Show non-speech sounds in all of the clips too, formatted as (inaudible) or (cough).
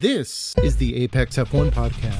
This is the Apex F1 podcast.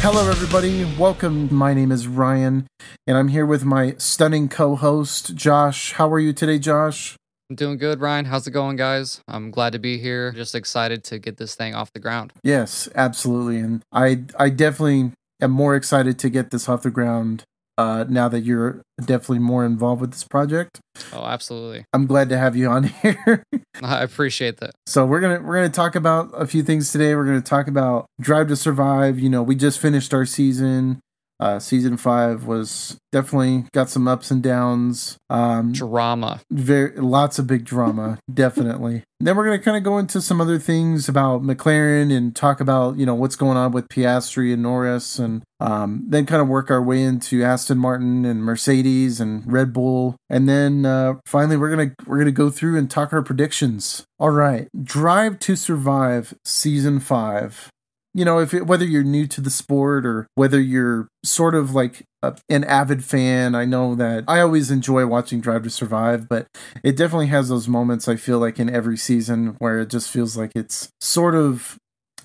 Hello, everybody. Welcome. My name is Ryan, and I'm here with my stunning co host, Josh. How are you today, Josh? I'm doing good, Ryan. How's it going, guys? I'm glad to be here. Just excited to get this thing off the ground. Yes, absolutely. And I, I definitely am more excited to get this off the ground uh, now that you're definitely more involved with this project. Oh, absolutely. I'm glad to have you on (laughs) here. I appreciate that. So we're gonna we're gonna talk about a few things today. We're gonna talk about Drive to Survive. You know, we just finished our season. Uh, season five was definitely got some ups and downs. Um, drama, very lots of big drama, definitely. then we're gonna kind of go into some other things about McLaren and talk about you know what's going on with Piastri and Norris, and um, then kind of work our way into Aston Martin and Mercedes and Red Bull, and then uh, finally we're gonna we're gonna go through and talk our predictions. All right, Drive to Survive season five you know, if whether you're new to the sport or whether you're sort of like a, an avid fan, I know that I always enjoy watching Drive to Survive, but it definitely has those moments I feel like in every season where it just feels like it's sort of,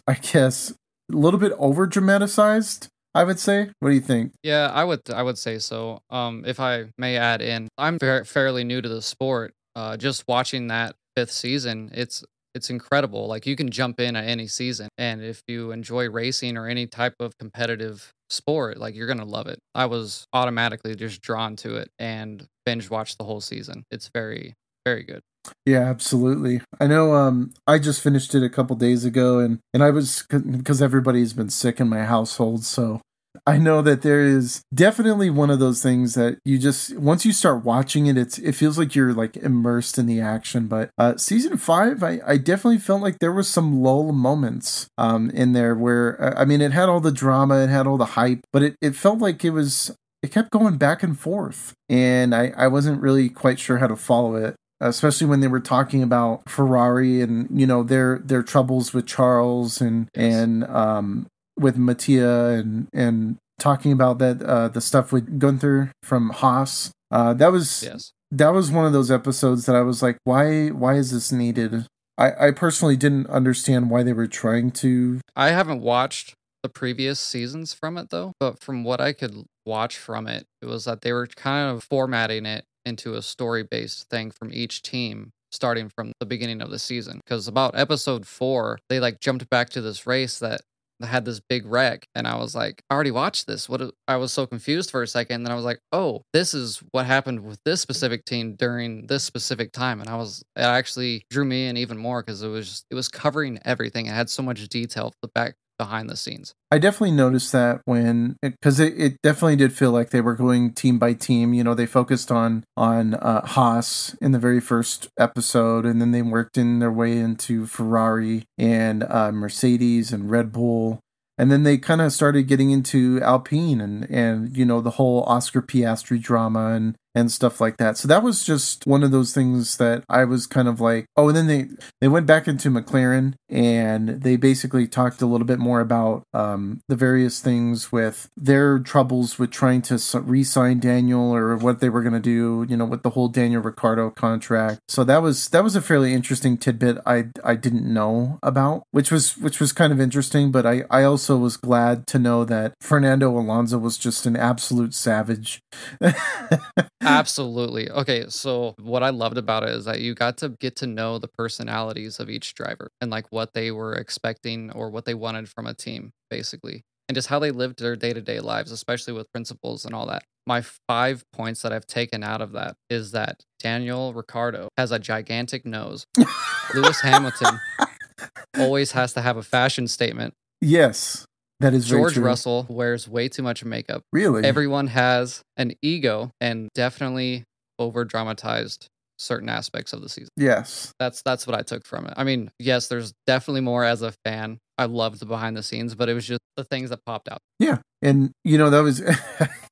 I guess, a little bit over dramatized. I would say. What do you think? Yeah, I would. I would say so. Um, if I may add in, I'm fa- fairly new to the sport. Uh, just watching that fifth season, it's it's incredible. Like you can jump in at any season, and if you enjoy racing or any type of competitive sport, like you're gonna love it. I was automatically just drawn to it and binge watched the whole season. It's very, very good. Yeah, absolutely. I know um I just finished it a couple days ago and and I was because everybody's been sick in my household, so I know that there is definitely one of those things that you just once you start watching it, it's it feels like you're like immersed in the action. But uh, season five, I, I definitely felt like there was some lull moments um, in there where uh, I mean it had all the drama, it had all the hype, but it, it felt like it was it kept going back and forth, and I I wasn't really quite sure how to follow it especially when they were talking about Ferrari and you know their their troubles with Charles and yes. and um with Mattia and and talking about that uh, the stuff with Gunther from Haas. Uh, that was yes. that was one of those episodes that I was like, why why is this needed? I, I personally didn't understand why they were trying to. I haven't watched the previous seasons from it though, but from what I could watch from it, it was that they were kind of formatting it into a story based thing from each team starting from the beginning of the season because about episode 4 they like jumped back to this race that had this big wreck and I was like, I already watched this. What I was so confused for a second. And then I was like, oh, this is what happened with this specific team during this specific time. And I was it actually drew me in even more because it was just, it was covering everything. It had so much detail the back behind the scenes. I definitely noticed that when because it, it, definitely did feel like they were going team by team. You know, they focused on on uh, Haas in the very first episode, and then they worked in their way into Ferrari and uh, Mercedes and Red Bull. And then they kind of started getting into Alpine and, and you know the whole Oscar Piastri drama and and stuff like that. So that was just one of those things that I was kind of like, oh, and then they they went back into McLaren and they basically talked a little bit more about um, the various things with their troubles with trying to re-sign Daniel or what they were going to do, you know, with the whole Daniel Ricciardo contract. So that was that was a fairly interesting tidbit I I didn't know about, which was which was kind of interesting. But I I also was glad to know that Fernando Alonso was just an absolute savage. (laughs) Absolutely. Okay, so what I loved about it is that you got to get to know the personalities of each driver and like what they were expecting or what they wanted from a team, basically, and just how they lived their day to day lives, especially with principles and all that. My five points that I've taken out of that is that Daniel Ricciardo has a gigantic nose. Lewis Hamilton (laughs) always has to have a fashion statement. Yes. That is George Russell wears way too much makeup. Really? Everyone has an ego and definitely over dramatized certain aspects of the season. Yes. That's that's what I took from it. I mean, yes, there's definitely more as a fan. I loved the behind the scenes, but it was just the things that popped out. Yeah. And you know, that was (laughs)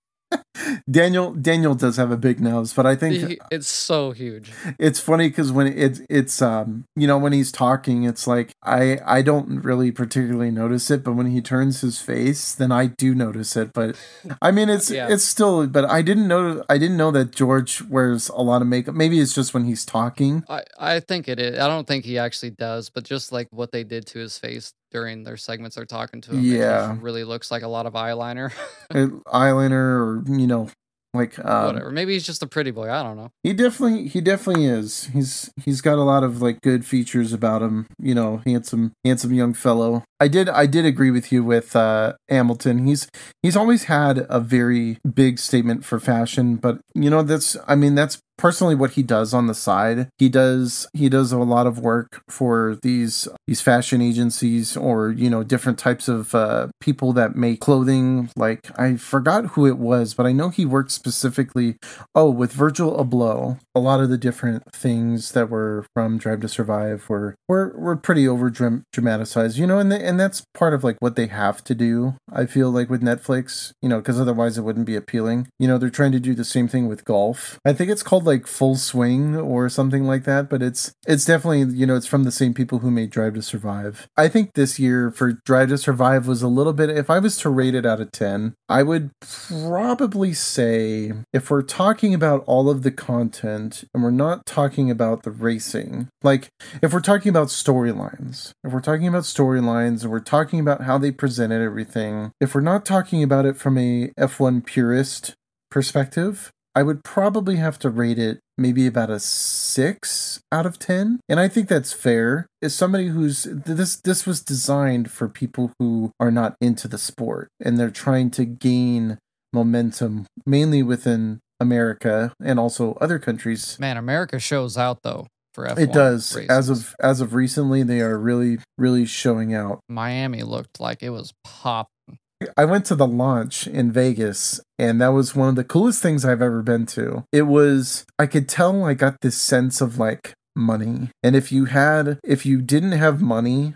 Daniel Daniel does have a big nose, but I think it's so huge. it's funny because when it's it's um you know when he's talking, it's like I I don't really particularly notice it, but when he turns his face, then I do notice it. But I mean, it's (laughs) Yeah. it's still. But I didn't know I didn't know that George wears a lot of makeup. Maybe it's just when he's talking. I, I think it is. I don't think he actually does, but just like what they did to his face during their segments they're talking to him, Yeah. really looks like a lot of eyeliner. (laughs) eyeliner or you know like um, Whatever. Maybe he's just a pretty boy. I don't know. he definitely he definitely is he's he's got a lot of like good features about him you know handsome handsome young fellow i did i did agree with you with uh hamilton he's he's always had a very big statement for fashion but you know that's i mean that's personally what he does on the side he does he does a lot of work for these these fashion agencies or you know different types of uh, people that make clothing. Like i forgot who it was but i know he worked specifically oh with virgil abloh. A lot of the different things that were from drive to survive were were, were pretty over dram- dramatized you know and and that's part of like what they have to do i feel like with netflix you know because otherwise it wouldn't be appealing. You know they're trying to do the same thing with golf. I think it's called like full swing or something like that but it's it's definitely you know it's from the same people who made drive to survive. I think this year for drive to survive was a little bit if i was to rate it out of 10 i would probably say if we're talking about all of the content and we're not talking about the racing like if we're talking about storylines if we're talking about storylines and we're talking about how they presented everything if we're not talking about it from a f1 purist perspective I would probably have to rate it maybe about a six out of ten, and I think that's fair. As somebody who's this this was designed for people who are not into the sport and they're trying to gain momentum, mainly within America and also other countries. Man, America shows out though for F1. It does. As of as of recently, they are really really showing out. Miami looked like it was pop. I went to the launch in Vegas, and that was one of the coolest things I've ever been to. It was, I could tell I got this sense of like money. And if you had, if you didn't have money,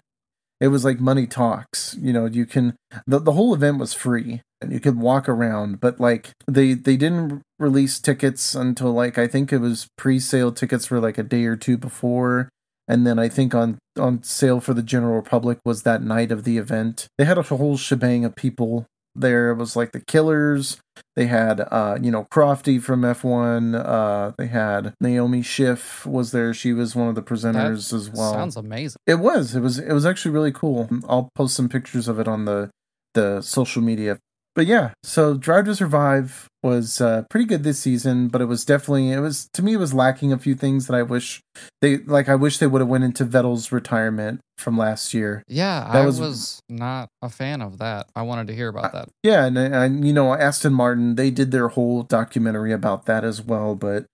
it was like money talks. You know, you can, the, the whole event was free and you could walk around, but like they, they didn't release tickets until like, I think it was pre sale tickets were like a day or two before and then I think on on sale for the general public was that night of the event. They had a whole shebang of people there. It was like the Killers. They had uh, you know Crofty from F1. Uh, they had Naomi Schiff was there. She was one of the presenters as well. Sounds amazing. It was. It was. It was actually really cool. I'll post some pictures of it on the the social media. But yeah, so Drive to Survive was uh, pretty good this season, but it was definitely it was to me it was lacking a few things that I wish they like. I wish they would have went into Vettel's retirement from last year. Yeah, That I was- was... not a fan of that. I wanted to hear about that. Yeah, and, and you know Aston Martin they did their whole documentary about that as well, but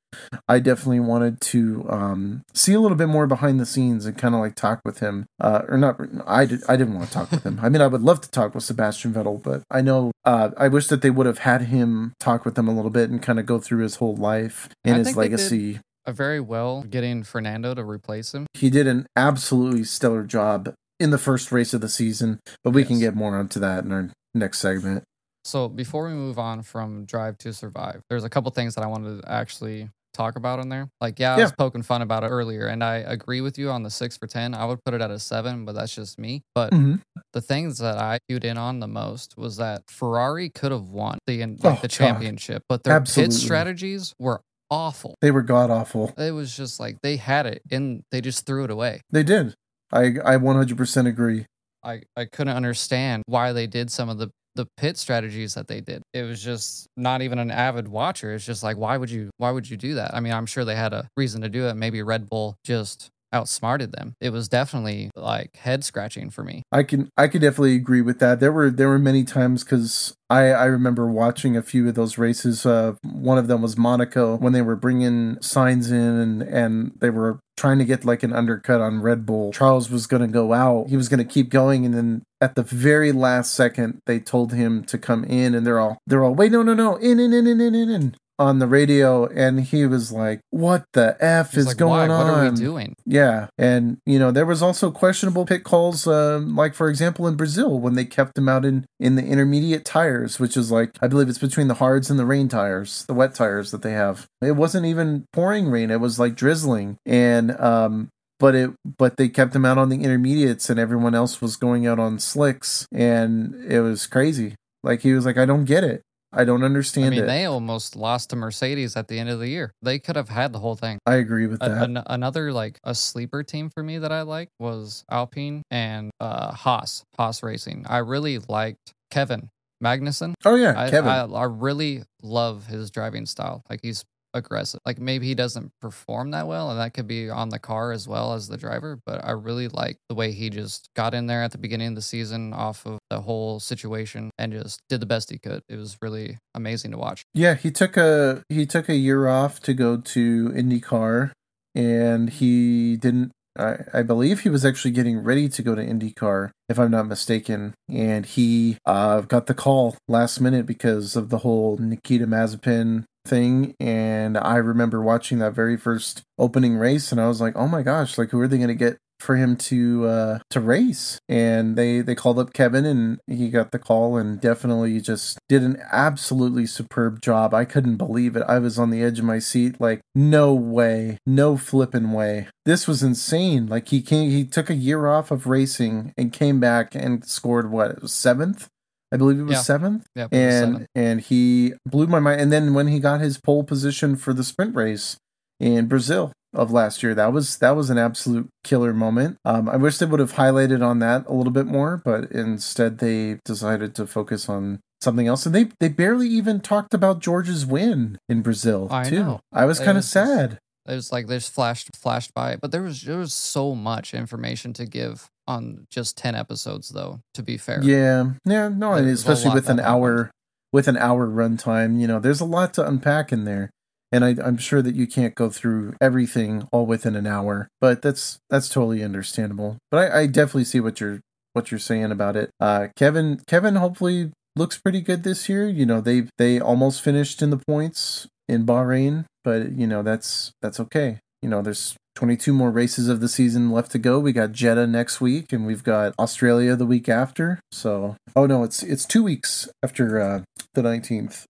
I definitely wanted to um, see a little bit more behind the scenes and kind of like talk with him. Uh, or not, I did. I didn't want to talk with him. I mean, I would love to talk with Sebastian Vettel, but I know uh, I wish that they would have had him talk with them a little bit and kind of go through his whole life and I his think they did- legacy. A very well getting Fernando to replace him. He did an absolutely stellar job in the first race of the season, but we can get more onto that in our next segment. So before we move on from Drive to Survive, there's a couple things that I wanted to actually talk about in there. Like, yeah, I Yeah. was poking fun about it earlier, and I agree with you on the six for ten. I would put it at a seven, but that's just me. But hmm the things that I cued in on the most was that Ferrari could have won the like, Oh, the God. championship, but their Absolutely. pit strategies were awful. They were god awful. It was just like they had it and they just threw it away. They did. I I 100% agree. I, I couldn't understand why they did some of the the pit strategies that they did. It was just not even an avid watcher. It's just like why would you why would you do that? I mean, I'm sure they had a reason to do it. Maybe Red Bull just outsmarted them. It was definitely like head scratching for me. I can I could definitely agree with that. There were there were many times because I I remember watching a few of those races. Uh, one of them was Monaco when they were bringing Sainz in and and they were trying to get like an undercut on Red Bull. Charles was going to go out. He was going to keep going, and then at the very last second, they told him to come in, and they're all they're all wait no no no in in in in in in in. On the radio and he was like, What the F He's is like, going on? What are we doing? Yeah, and you know there was also questionable pit calls, um, like for example in Brazil when they kept him out in in the intermediate tires, which is like I believe it's between the hards and the rain tires, the wet tires that they have. It wasn't even pouring rain; it was like drizzling, and um, but it but they kept him out on the intermediates, and everyone else was going out on slicks, and it was crazy. Like he was like, I don't get it. I don't understand I mean, it. they almost lost to Mercedes at the end of the year. They could have had the whole thing. I agree with A- that. an- another like a sleeper team for me that I liked was Alpine and uh, Haas, Haas Racing. I really liked Kevin Magnussen. oh yeah, I, Kevin. I, I really love his driving style. Like he's aggressive. Like maybe he doesn't perform that well, and that could be on the car as well as the driver. But I really like the way he just got in there at the beginning of the season off of the whole situation and just did the best he could. It was really amazing to watch. Yeah, he took a he took a year off to go to IndyCar, and he didn't. I, I believe he was actually getting ready to go to IndyCar, if I'm not mistaken, and he uh, got the call last minute because of the whole Nikita Mazepin thing. And I remember watching that very first opening race, and I was like, "Oh my gosh! Like, who are they going to get for him to uh to race and they they called up Kevin and he got the call and definitely just did an absolutely superb job. I couldn't believe it. I was on the edge of my seat like no way, no flipping way. This was insane. Like he came he took a year off of racing and came back and scored what? It was 7th. I believe it was Yeah. 7th Yeah, and and he blew my mind. And then when he got his pole position for the sprint race in Brazil of last year, that was that was an absolute killer moment. Um, I wish they would have highlighted on that a little bit more, but instead they decided to focus on something else. And they they barely even talked about George's win in Brazil I too. know. I was kind of sad. It was like there's flashed flashed by, but there was there was so much information to give on just ten episodes, though. To be fair, Yeah, yeah, no, There's especially with an hour, with an hour runtime, you know, there's a lot to unpack in there, and I, I'm sure that you can't go through everything all within an hour, but that's that's totally understandable. But I, I definitely see what you're what you're saying about it. Uh, Kevin, Kevin, hopefully looks pretty good this year. You know, they they almost finished in the points in Bahrain, but you know that's that's okay. You know, there's 22 more races of the season left to go. We got Jeddah next week, and we've got Australia the week after. So, oh no, it's it's two weeks after uh, the 19th.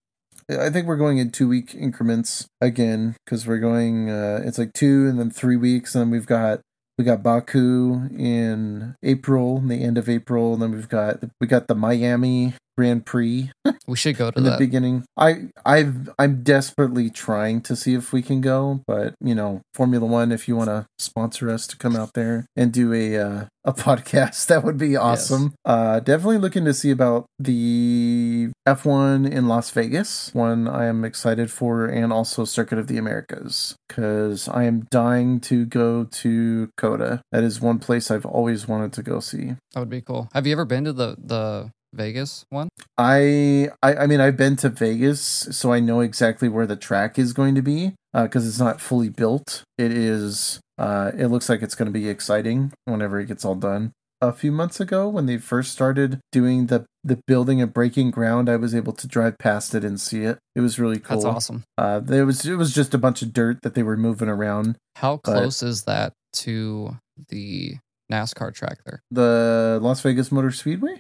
I think we're going in two week increments again because we're going. Uh, it's like two and then three weeks, and then we've got we got Baku in April, the end of April, and then we've got we got the Miami Grand Prix we should go to in the beginning. I I've I'm desperately trying to see if we can go, but you know, Formula One, if you want to sponsor us to come out there and do a uh, a (laughs) podcast, that would be awesome. Uh, definitely looking to see about the F1 in Las Vegas, one I am excited for, and also Circuit of the Americas because I am dying to go to COTA. That is one place I've always wanted to go see. that would be cool. Have you ever been to the the Vegas one? I, I I mean I've been to Vegas, so I know exactly where the track is going to be because it's not fully built. It is. Uh, it looks like it's going to be exciting whenever it gets all done. A few months ago, when they first started doing the the building and breaking ground, I was able to drive past it and see it. It was really cool. That's awesome. Uh, there was it was just a bunch of dirt that they were moving around. How close is that to the NASCAR track there? The Las Vegas Motor Speedway.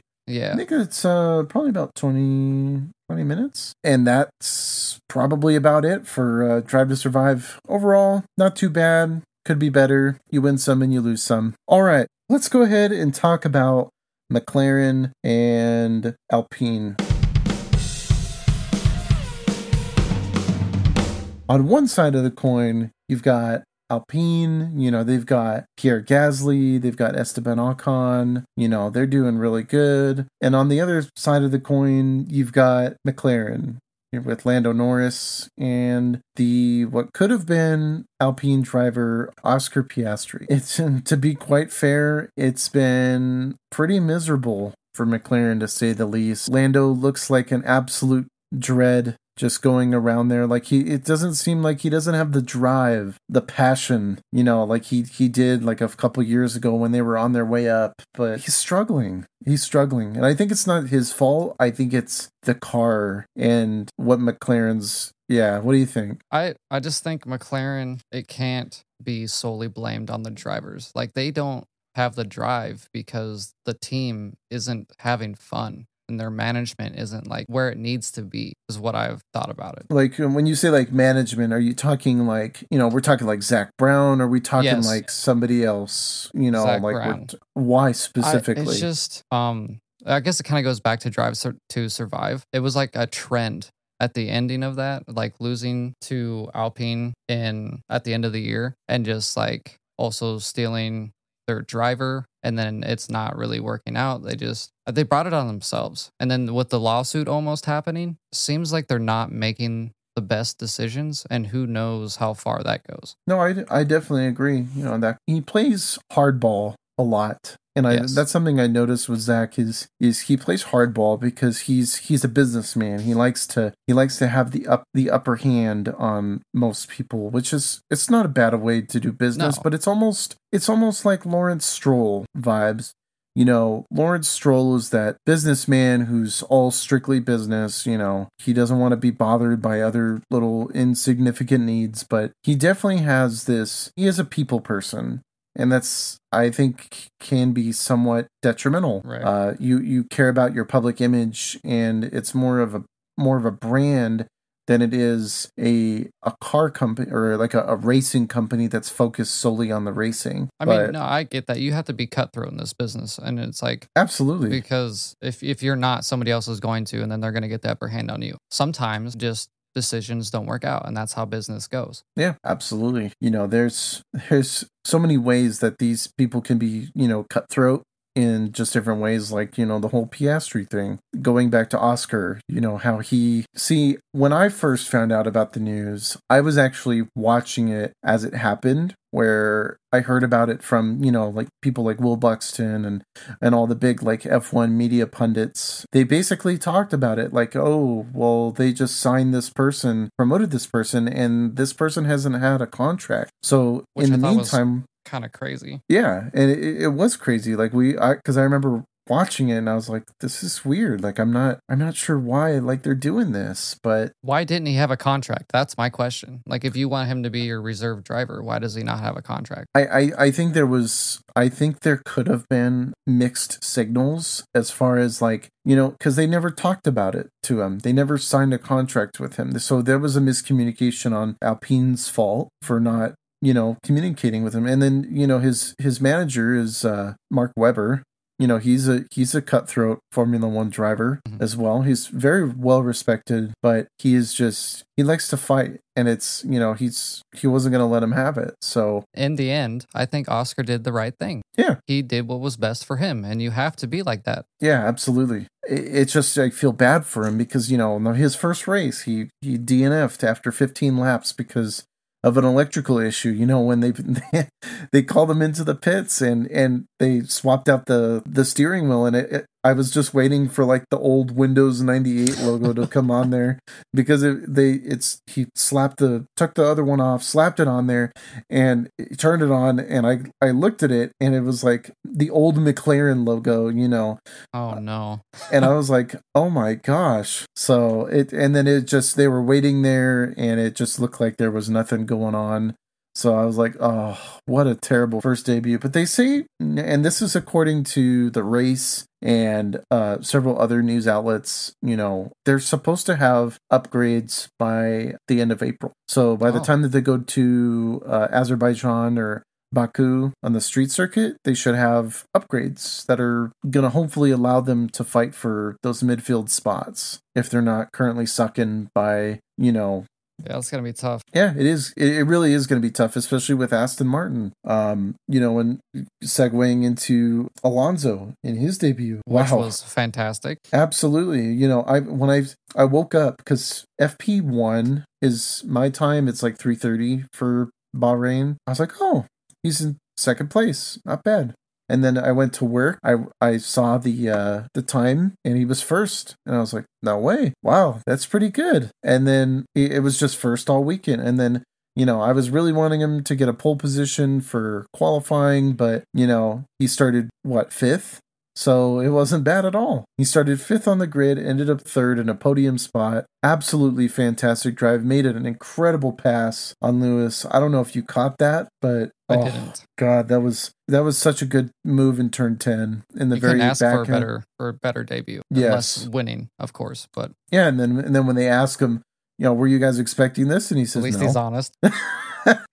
I think it's uh, probably about 20, 20 minutes. And that's probably about it for uh, Drive to Survive. Overall, not too bad. Could be better. You win some and you lose some. All right, let's go ahead and talk about McLaren and Alpine. On one side of the coin, you've got Alpine, you know, they've got Pierre Gasly, they've got Esteban Ocon, you know, they're doing really good. And on the other side of the coin, you've got McLaren with Lando Norris and the what could have been Alpine driver Oscar Piastri. It's (laughs) to be quite fair, it's been pretty miserable for McLaren to say the least. Lando looks like an absolute dread just going around there. Like he it doesn't seem like he doesn't have the drive the passion you know like he he did like a couple years ago when they were on their way up. But he's struggling. He's struggling. And i think it's not his fault. I think it's the car and what mclaren's yeah what do you think? I I just think McLaren it can't be solely blamed on the drivers. Like they don't have the drive because the team isn't having fun and their management isn't like where it needs to be is what I've thought about it. like um, when you say like management are you talking like you know we're talking like zak brown are we talking Yes. like somebody else you know Zak like we're Brown. t- why I- specifically it's just um I guess it kind of goes back to Drive Sur- to Survive. It was like a trend at the ending of that, like losing to Alpine in at the end of the year and just like also stealing their driver and then it's not really working out. They just uh, they brought it on themselves. And then with the lawsuit almost happening, seems like they're not making the best decisions and who knows how far that goes. No, I, I definitely agree. You know that he plays hardball a lot, and I Yes. that's something I noticed with Zak is is he plays hardball because he's he's a businessman. He likes to he likes to have the up the upper hand on most people, which is it's not a bad way to do business, No. but it's almost it's almost like Lawrence Stroll vibes. You know, Lawrence Stroll is that businessman who's all strictly business. You know, he doesn't want to be bothered by other little insignificant needs, but he definitely has this, he is a people person. And that's, I think, can be somewhat detrimental. Right. Uh, you you care about your public image, and it's more of a more of a brand than it is a a car company or like a, a racing company that's focused solely on the racing. I But mean, no, I get that. You have to be cutthroat in this business and it's like absolutely, because if if you're not somebody else is going to and then they're going to get the upper hand on you sometimes just decisions don't work out and that's how business goes Yeah, absolutely. You know, there's there's so many ways that these people can be, you know, cutthroat in just different ways like, you know, the whole Piastri thing. Going back to Oscar, you know, how he See, when I first found out about the news, I was actually watching it as it happened where I heard about it from, you know, like people like Will Buxton and and all the big like F1 media pundits, they basically talked about it like, oh, well, they just signed this person, promoted this person, and this person hasn't had a contract. So Which in I the meantime, kind of crazy yeah, and it, it was crazy. Like we, I because I remember watching it and I was like, this is weird. Like I'm not, I'm not sure why like they're doing this, but why didn't he have a contract that's my question like if you want him to be your reserve driver why does he not have a contract I, I, I think there was I think there could have been mixed signals as far as like you know because they never talked about it to him they never signed a contract with him so there was a miscommunication on Alpine's fault for not you know communicating with him and then you know his his manager is uh Mark Webber you know he's a he's a cutthroat Formula One driver Mhm. as well. He's very well respected, but he is just he likes to fight, and it's you know he's he wasn't going to let him have it. So in the end i think oscar did the right thing Yeah. he did what was best for him and you have to be like that yeah, absolutely. It, it's just I feel bad for him because you know in his first race he he DNF'd after 15 laps because of an electrical issue. You know when they (laughs) they called him into the pits and and they swapped out the the steering wheel and it, it I was just waiting for like the old Windows 98 logo to come on there because it, they it's he slapped the took the other one off, slapped it on there and turned it on and I I looked at it and it was like the old McLaren logo, you know. oh no And I was like, "Oh my gosh." So it and then it just they were waiting there and it just looked like there was nothing going on. So I was like, "Oh, what a terrible first debut." But they say and this is according to the race and uh, several other news outlets, you know, they're supposed to have upgrades by the end of April. So by the Oh. time that they go to uh, Azerbaijan or Baku on the street circuit, they should have upgrades that are going to hopefully allow them to fight for those midfield spots if they're not currently sucking by, you know, yeah it's gonna be tough yeah, it is. It really is going to be tough, especially with Aston Martin. Um, you know, when segueing into Alonso in his debut. which wow, was fantastic absolutely. You know, I when I I woke up because FP one is my time. It's like three thirty for Bahrain. I was like, oh, he's in second place. Not bad. And then I went to work. I I saw the uh the time and he was first. And I was like, no way. Wow, that's pretty good. And then it, it was just first all weekend. And then you know, I was really wanting him to get a pole position for qualifying, but, you know, he started, what, fifth? So it wasn't bad at all. He started fifth on the grid, ended up third in a podium spot. Absolutely fantastic drive. Made it an incredible pass on Lewis. I don't know if you caught that, but I oh, didn't. God, that was that was such a good move in turn ten in the You very ask back for a end. better for a better debut. Yes. Winning, of course. But Yeah, and then and then when they ask him, you know, were you guys expecting this? And he says, at least no. he's honest. (laughs)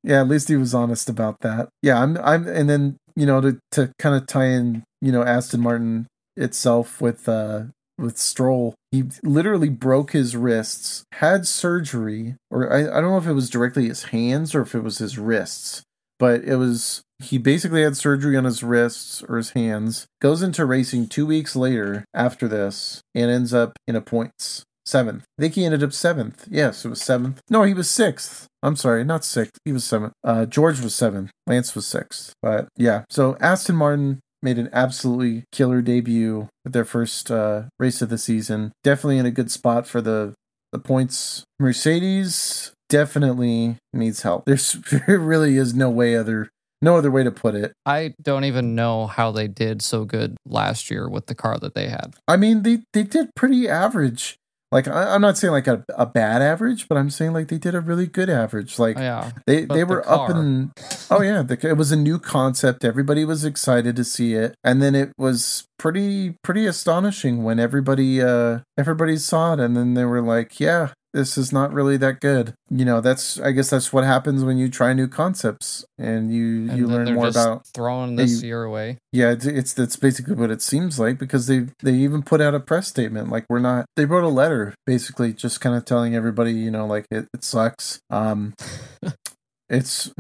yeah, at least he was honest about that. Yeah, I'm I'm and then, you know, to to kind of tie in, you know, Aston Martin itself with uh with Stroll, he literally broke his wrists, had surgery, or I, I don't know if it was directly his hands or if it was his wrists, but it was he basically had surgery on his wrists or his hands, goes into racing two weeks later after this, and ends up in a points. Seventh. I think he ended up seventh. Yes, it was seventh. No, he was sixth. I'm sorry, not sixth. He was seventh. Uh, George was seventh. Lance was sixth. But yeah, so Aston Martin made an absolutely killer debut at their first uh, race of the season. Definitely in a good spot for the the points. Mercedes definitely needs help. There's (laughs) there really is no way other no other way to put it. I don't even know how they did so good last year with the car that they had. I mean, they they did pretty average. Like I, I'm not saying like a, a bad average, but I'm saying like they did a really good average. Like yeah. they they the were up car- in oh yeah, the, it was a new concept. Everybody was excited to see it, and then it was pretty pretty astonishing when everybody uh everybody saw it, and then they were like, yeah. This is not really that good. You know, that's I guess that's what happens when you try new concepts and you And you learn more about throwing this you- year away. yeah, it's, it's that's basically what it seems like because they they even put out a press statement like we're not. They wrote a letter basically just kind of telling everybody you know like it, it sucks. Um, (laughs) it's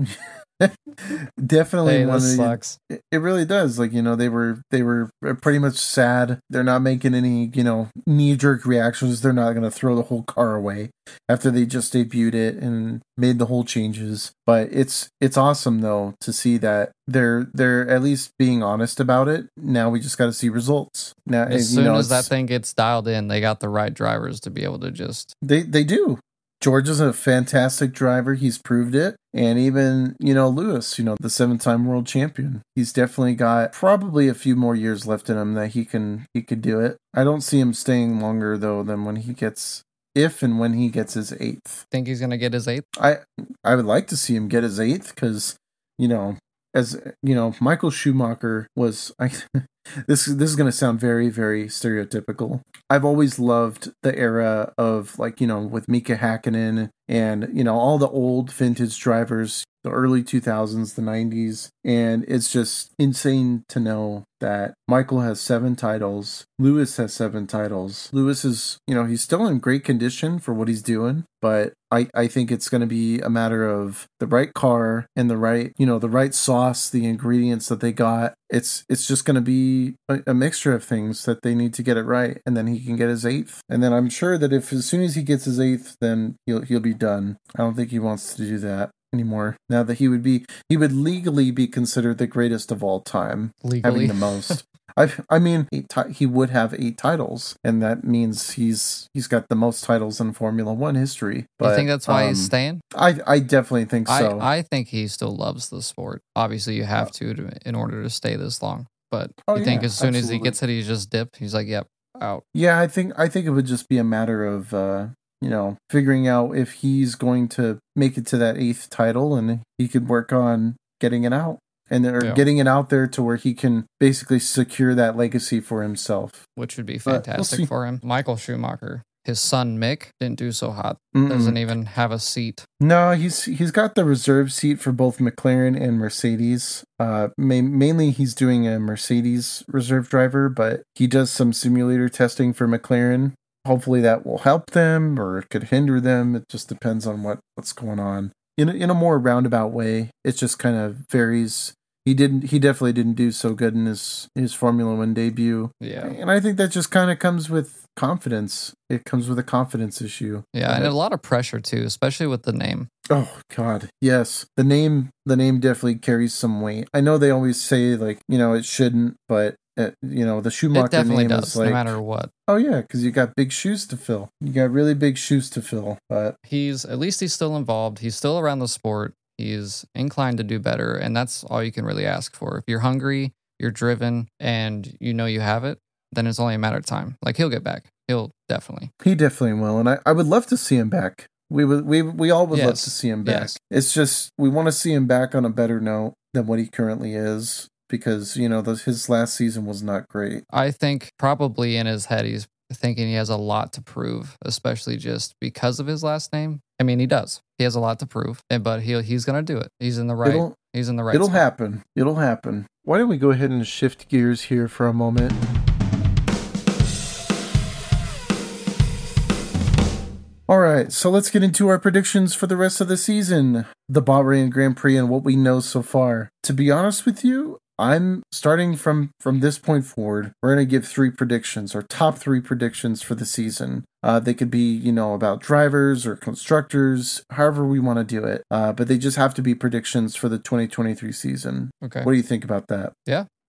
definitely Hey, one of this the, sucks. it it really does. Like you know they were they were pretty much sad. They're not making any you know knee-jerk reactions. They're not going to throw the whole car away after they just debuted it and made the whole changes. But it's it's awesome though to see that they're they're at least being honest about it. Now we just got to see results. Now As soon know, as that thing gets dialed in, they got the right drivers to be able to just they they do George is a fantastic driver. He's proved it. And even, you know, Lewis, you know, the seven time world champion. He's definitely got probably a few more years left in him that he can he could do it. I don't see him staying longer though than when he gets if and when he gets his eighth. think he's gonna get his eighth. I I would like to see him get his eighth because, you know, as you know, Michael Schumacher was I (laughs) this this is gonna sound very, very stereotypical. I've always loved the era of like, you know, with Mika Hakkinen and, you know, all the old vintage drivers, the early 2000s, the 90s. And it's just insane to know that Michael has seven titles, Lewis has seven titles. Lewis is, you know, he's still in great condition for what he's doing, but I, I think it's going to be a matter of the right car and the right, you know, the right sauce, the ingredients that they got. It's it's just going to be a, a mixture of things that they need to get it right, and then he can get his eighth. And then I'm sure that if as soon as he gets his eighth, then he'll he'll be done. I don't think he wants to do that anymore. Now that he would be he would legally be considered the greatest of all time, Legally, having the most. (laughs) I I mean eight ti- he would have eight titles, and that means he's he's got the most titles in Formula One history. But you think that's why he's um, staying? I I definitely think so. I, I think he still loves the sport. Obviously, you have to, to in order to stay this long. But Oh, you think as soon as he gets it, he's just dipped. He's like, "Yep, out." yeah, I think I think it would just be a matter of uh, you know figuring out if he's going to make it to that eighth title, and he could work on getting it out. And or Yeah. getting it out there to where he can basically secure that legacy for himself. which would be But we'll fantastic for him. Michael Schumacher, his son Mick, didn't do so hot. Mm-mm. Doesn't even have a seat. No, he's he's got the reserve seat for both McLaren and Mercedes. Uh, ma- mainly he's doing a Mercedes reserve driver, but he does some simulator testing for McLaren. Hopefully that will help them, or it could hinder them. It just depends on what what's going on. In a, in a more roundabout way, it just kind of varies. he didn't. He definitely didn't do so good in his his Formula One debut. Yeah. And I think that just kind of comes with confidence. It comes with a confidence issue. Yeah, and a lot of pressure too, especially with the name. Oh God, yes. The name, the name definitely carries some weight. I know they always say like you know it shouldn't, but uh, you know the Schumacher It definitely name does, is like no matter what. oh yeah, because you got big shoes to fill. You got really big shoes to fill. But He's at least he's still involved. He's still around the sport. He's inclined to do better, and that's all you can really ask for. If you're hungry, you're driven, and you know you have it, then it's only a matter of time. Like he'll get back. He'll definitely. he definitely will, and I, I would love to see him back. We would we we all would love to see him back. Yes. It's just we want to see him back on a better note than what he currently is because you know the, his last season was not great. I think probably in his head he's thinking he has a lot to prove, especially just because of his last name. I mean, he does. He has a lot to prove, and but he he's gonna do it. He's in the right. It'll he's in the right. it'll spot. happen. It'll happen. Why don't we go ahead and shift gears here for a moment? All right, so let's get into our predictions for the rest of the season, the Bahrain Grand Prix, and what we know so far. To be honest with you, I'm starting from from this point forward. We're gonna give three predictions, or top three predictions for the season. Uh, they could be, you know, about drivers or constructors, however we want to do it. Uh, but they just have to be predictions for the 2023 season. Okay. What do you think about that?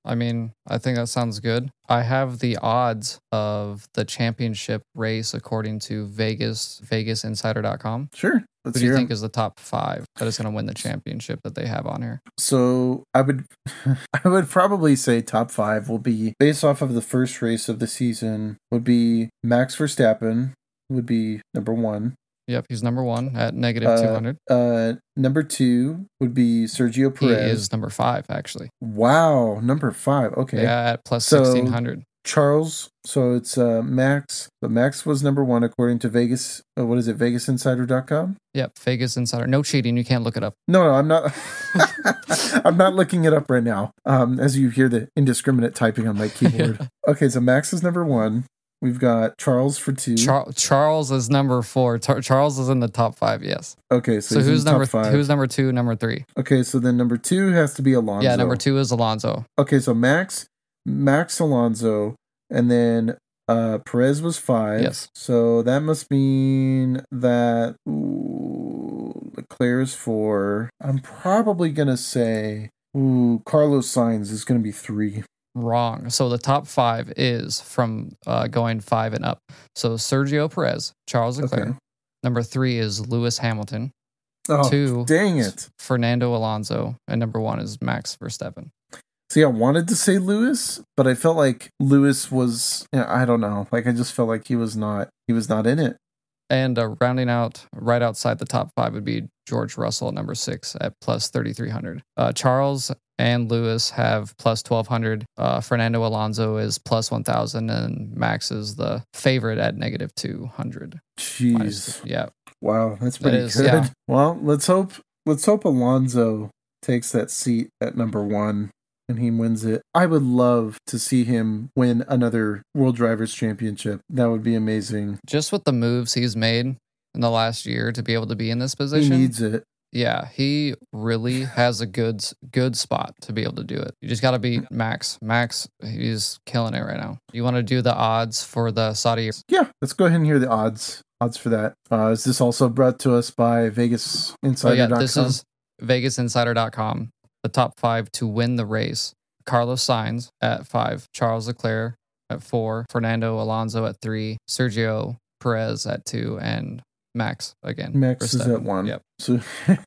I mean, I think that sounds good. I have the odds of the championship race according to Vegas VegasInsider.com. Sure, Who let's do you think is the top five that is going to win the championship that they have on here? So I would, (laughs) I would probably say top five will be based off of the first race of the season. Would be Max Verstappen would be number one. Yep, he's number one at negative Uh, 200. Uh, number two would be Sergio Perez. He is number five, actually. Wow, number five. Okay, Yeah, at plus So- 1600. Charles. So it's uh Max. But Max was number one according to Vegas. Uh, what is it? VegasInsider.com. Yep, Vegas Insider. No cheating. You can't look it up. No, no, I'm not. (laughs) I'm not looking it up right now. Um, as you hear the indiscriminate typing on my (laughs) keyboard. okay, so Max is number one. We've got Charles for two. Char- Charles is number four. Tar- Charles is in the top five. Yes. okay, so, So, who's number five. who's number two? Number three? okay, so then number two has to be Alonso. Yeah, number two is Alonso. Okay, so Max, Max Alonso, and then uh Perez was five. Yes. So that must mean that ooh, Leclerc's four. I'm probably gonna say ooh Carlos Sainz is gonna be three. Wrong. So the top five is from uh, going five and up. So Sergio Perez, Charles Leclerc. Okay. Number three is Lewis Hamilton. Oh, Two, dang it. Fernando Alonso, and number one is Max Verstappen. See, I wanted to say Lewis, but I felt like Lewis was. You know, I don't know. Like I just felt like he was not. He was not in it. And uh, rounding out right outside the top five would be George Russell at number six at plus 3,300. Uh, Charles and Lewis have plus 1,200. Uh, Fernando Alonso is plus 1,000, and Max is the favorite at negative 200. Jeez. the- yeah. Wow, that's pretty is, good. yeah. (laughs) Well, let's hope let's hope Alonso takes that seat at number one and he wins it. I would love to see him win another World Drivers Championship. That would be amazing. Just with the moves he's made in the last year to be able to be in this He position. needs it. Yeah, he really has a good good spot to be able to do it. You just got to beat Max. Max, he's killing it right now. You want to do the odds for the Saudi Yeah, let's go ahead and hear the odds. Odds for that. Uh, is this also brought to us by Vegas Insider? Oh yeah, this is VegasInsider.com. The top five to win the race: Carlos Sainz at five, Charles Leclerc at four, Fernando Alonso at three, Sergio Perez at two, and Max again. Max is at one. Yep. So (laughs)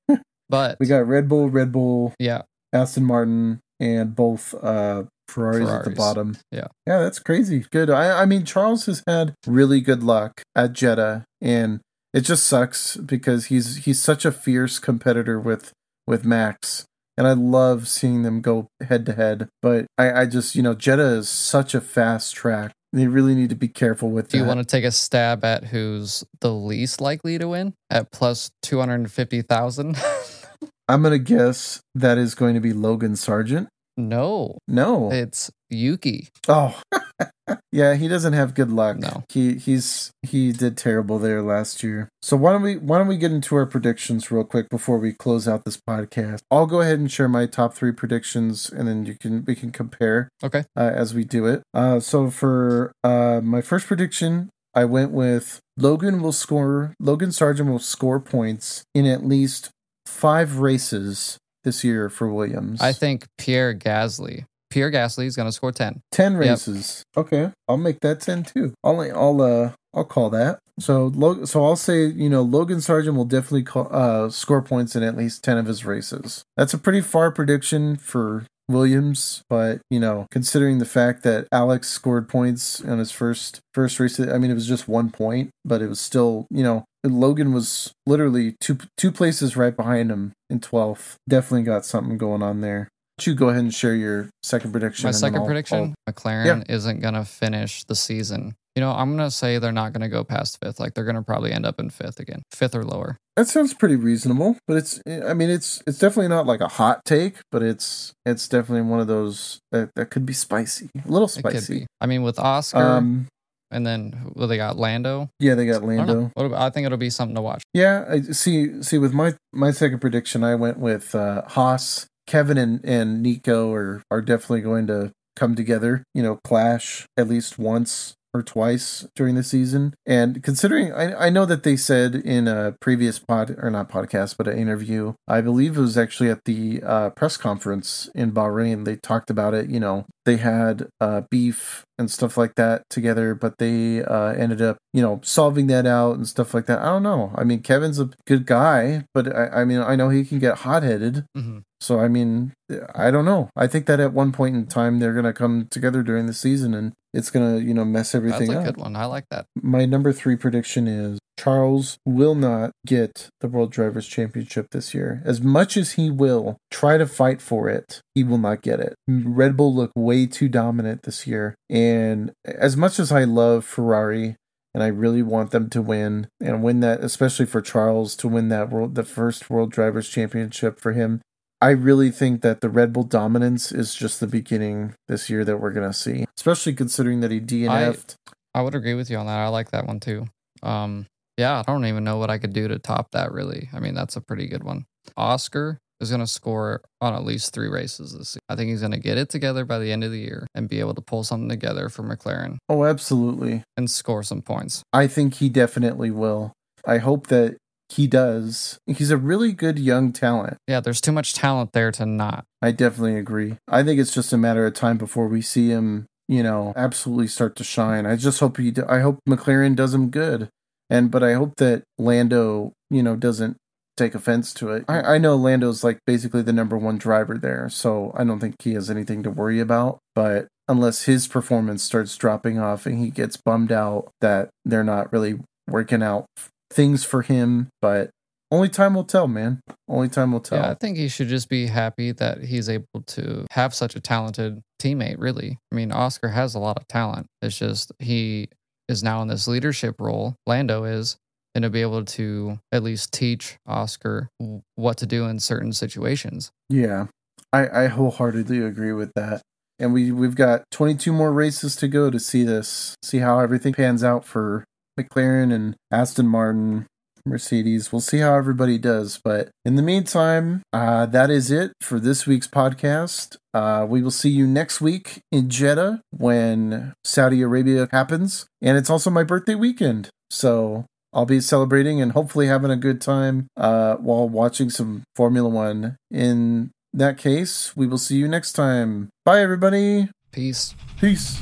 But we got Red Bull, Red Bull, yeah, Aston Martin, and both uh, Ferraris, at the bottom. Yeah. yeah, that's crazy. Good. I, I mean, Charles has had really good luck at Jeddah, and it just sucks because he's he's such a fierce competitor with with Max, and I love seeing them go head to head. But I, I just you know Jeddah is such a fast track. They really need to be careful with do you want to take a stab at who's the least likely to win at plus two hundred and fifty thousand? (laughs) I'm gonna guess that is going to be Logan Sargent. No, No. it's Yuki. Oh. (laughs) yeah, he doesn't have good luck. No. He he's he did terrible there last year. So why don't we why don't we get into our predictions real quick before we close out this podcast? I'll go ahead and share my top 3 predictions and then you can we can compare Okay. uh, as we do it. Uh so for uh my first prediction, I went with Logan will score Logan Sargent will score points in at least 5 races this year for Williams. I think Pierre Gasly. Pierre Gasly is going to score 10. 10 Yep. races. Okay. I'll make that 10 too. I'll I'll uh I'll call that. So so I'll say, you know, Logan Sargent will definitely call, uh score points in at least 10 of his races. That's a pretty far prediction for Williams, but you know, considering the fact that Alex scored points on his first first race, I mean, it was just one point, but it was still, you know, Logan was literally two two places right behind him in 12th. Definitely got something going on there. Why don't you go ahead and share your second prediction? My second I'll- prediction I'll- McLaren isn't going to finish the season. You know, I'm going to say they're not going to go past fifth. Like, they're going to probably end up in fifth again, fifth or lower. That sounds pretty reasonable, but it's I mean it's it's definitely not like a hot take, but it's it's definitely one of those that, that could be spicy. A little It could spicy. be. I mean, with Oscar, Um and then well, they got Lando. yeah, they got I. Lando. What about- I think it'll be something to watch. Yeah, I see see with my my second prediction I went with uh Haas, Kevin and and Nico are are definitely going to come together, you know, clash at least once or twice during the season. And considering, I, I know that they said in a previous pod, or not podcast, but an interview, I believe it was actually at the uh, press conference in Bahrain, they talked about it. You know, they had uh, beef and stuff like that together, but they uh, ended up, you know, solving that out and stuff like that. I don't know. I mean, Kevin's a good guy, but I, I mean, I know he can get hot headed. hmm So I mean, I don't know. I think that at one point in time they're gonna come together during the season, and it's gonna you know mess everything That's a up. good one. I like that. My number three prediction is Charles will not get the World Drivers' Championship this year. As much as he will try to fight for it, he will not get it. Red Bull look way too dominant this year, and as much as I love Ferrari. And I really want them to win and win that, especially for Charles to win that world, the first World Drivers' Championship for him. I really think that the Red Bull dominance is just the beginning this year that we're gonna see, especially considering that he DNF'd. I would agree with you on that. I like that one too. Um, yeah, I don't even know what I could do to top that. Really, I mean, that's a pretty good one. Oscar is going to score on at least three races this season. I think he's going to get it together by the end of the year and be able to pull something together for McLaren Oh, absolutely. and score some points. I think he definitely will. I hope that he does. He's a really good young talent. Yeah, there's too much talent there to not. I definitely agree. I think it's just a matter of time before we see him, you know, absolutely start to shine. I just hope he. I hope McLaren does him good, and but I hope that Lando, you know, doesn't take offense to it. I, I know Lando's like basically the number one driver there, so I don't think he has anything to worry about. But unless his performance starts dropping off and he gets bummed out that they're not really working out things for him, but only time will tell, man. Only time will tell. Yeah, I think he should just be happy that he's able to have such a talented teammate, really. I mean, Oscar has a lot of talent. It's just he is now in this leadership role, Lando is, and to be able to at least teach Oscar what to do in certain situations. Yeah, I, I wholeheartedly agree with that. And we we've got 22 more races to go to see this, see how everything pans out for McLaren and Aston Martin, Mercedes. We'll see how everybody does. But in the meantime, uh, that is it for this week's podcast. Uh, we will see you next week in Jeddah when Saudi Arabia happens, and it's also my birthday weekend. So I'll be celebrating and hopefully having a good time uh, while watching some Formula One. In that case, we will see you next time. Bye, everybody. Peace. Peace.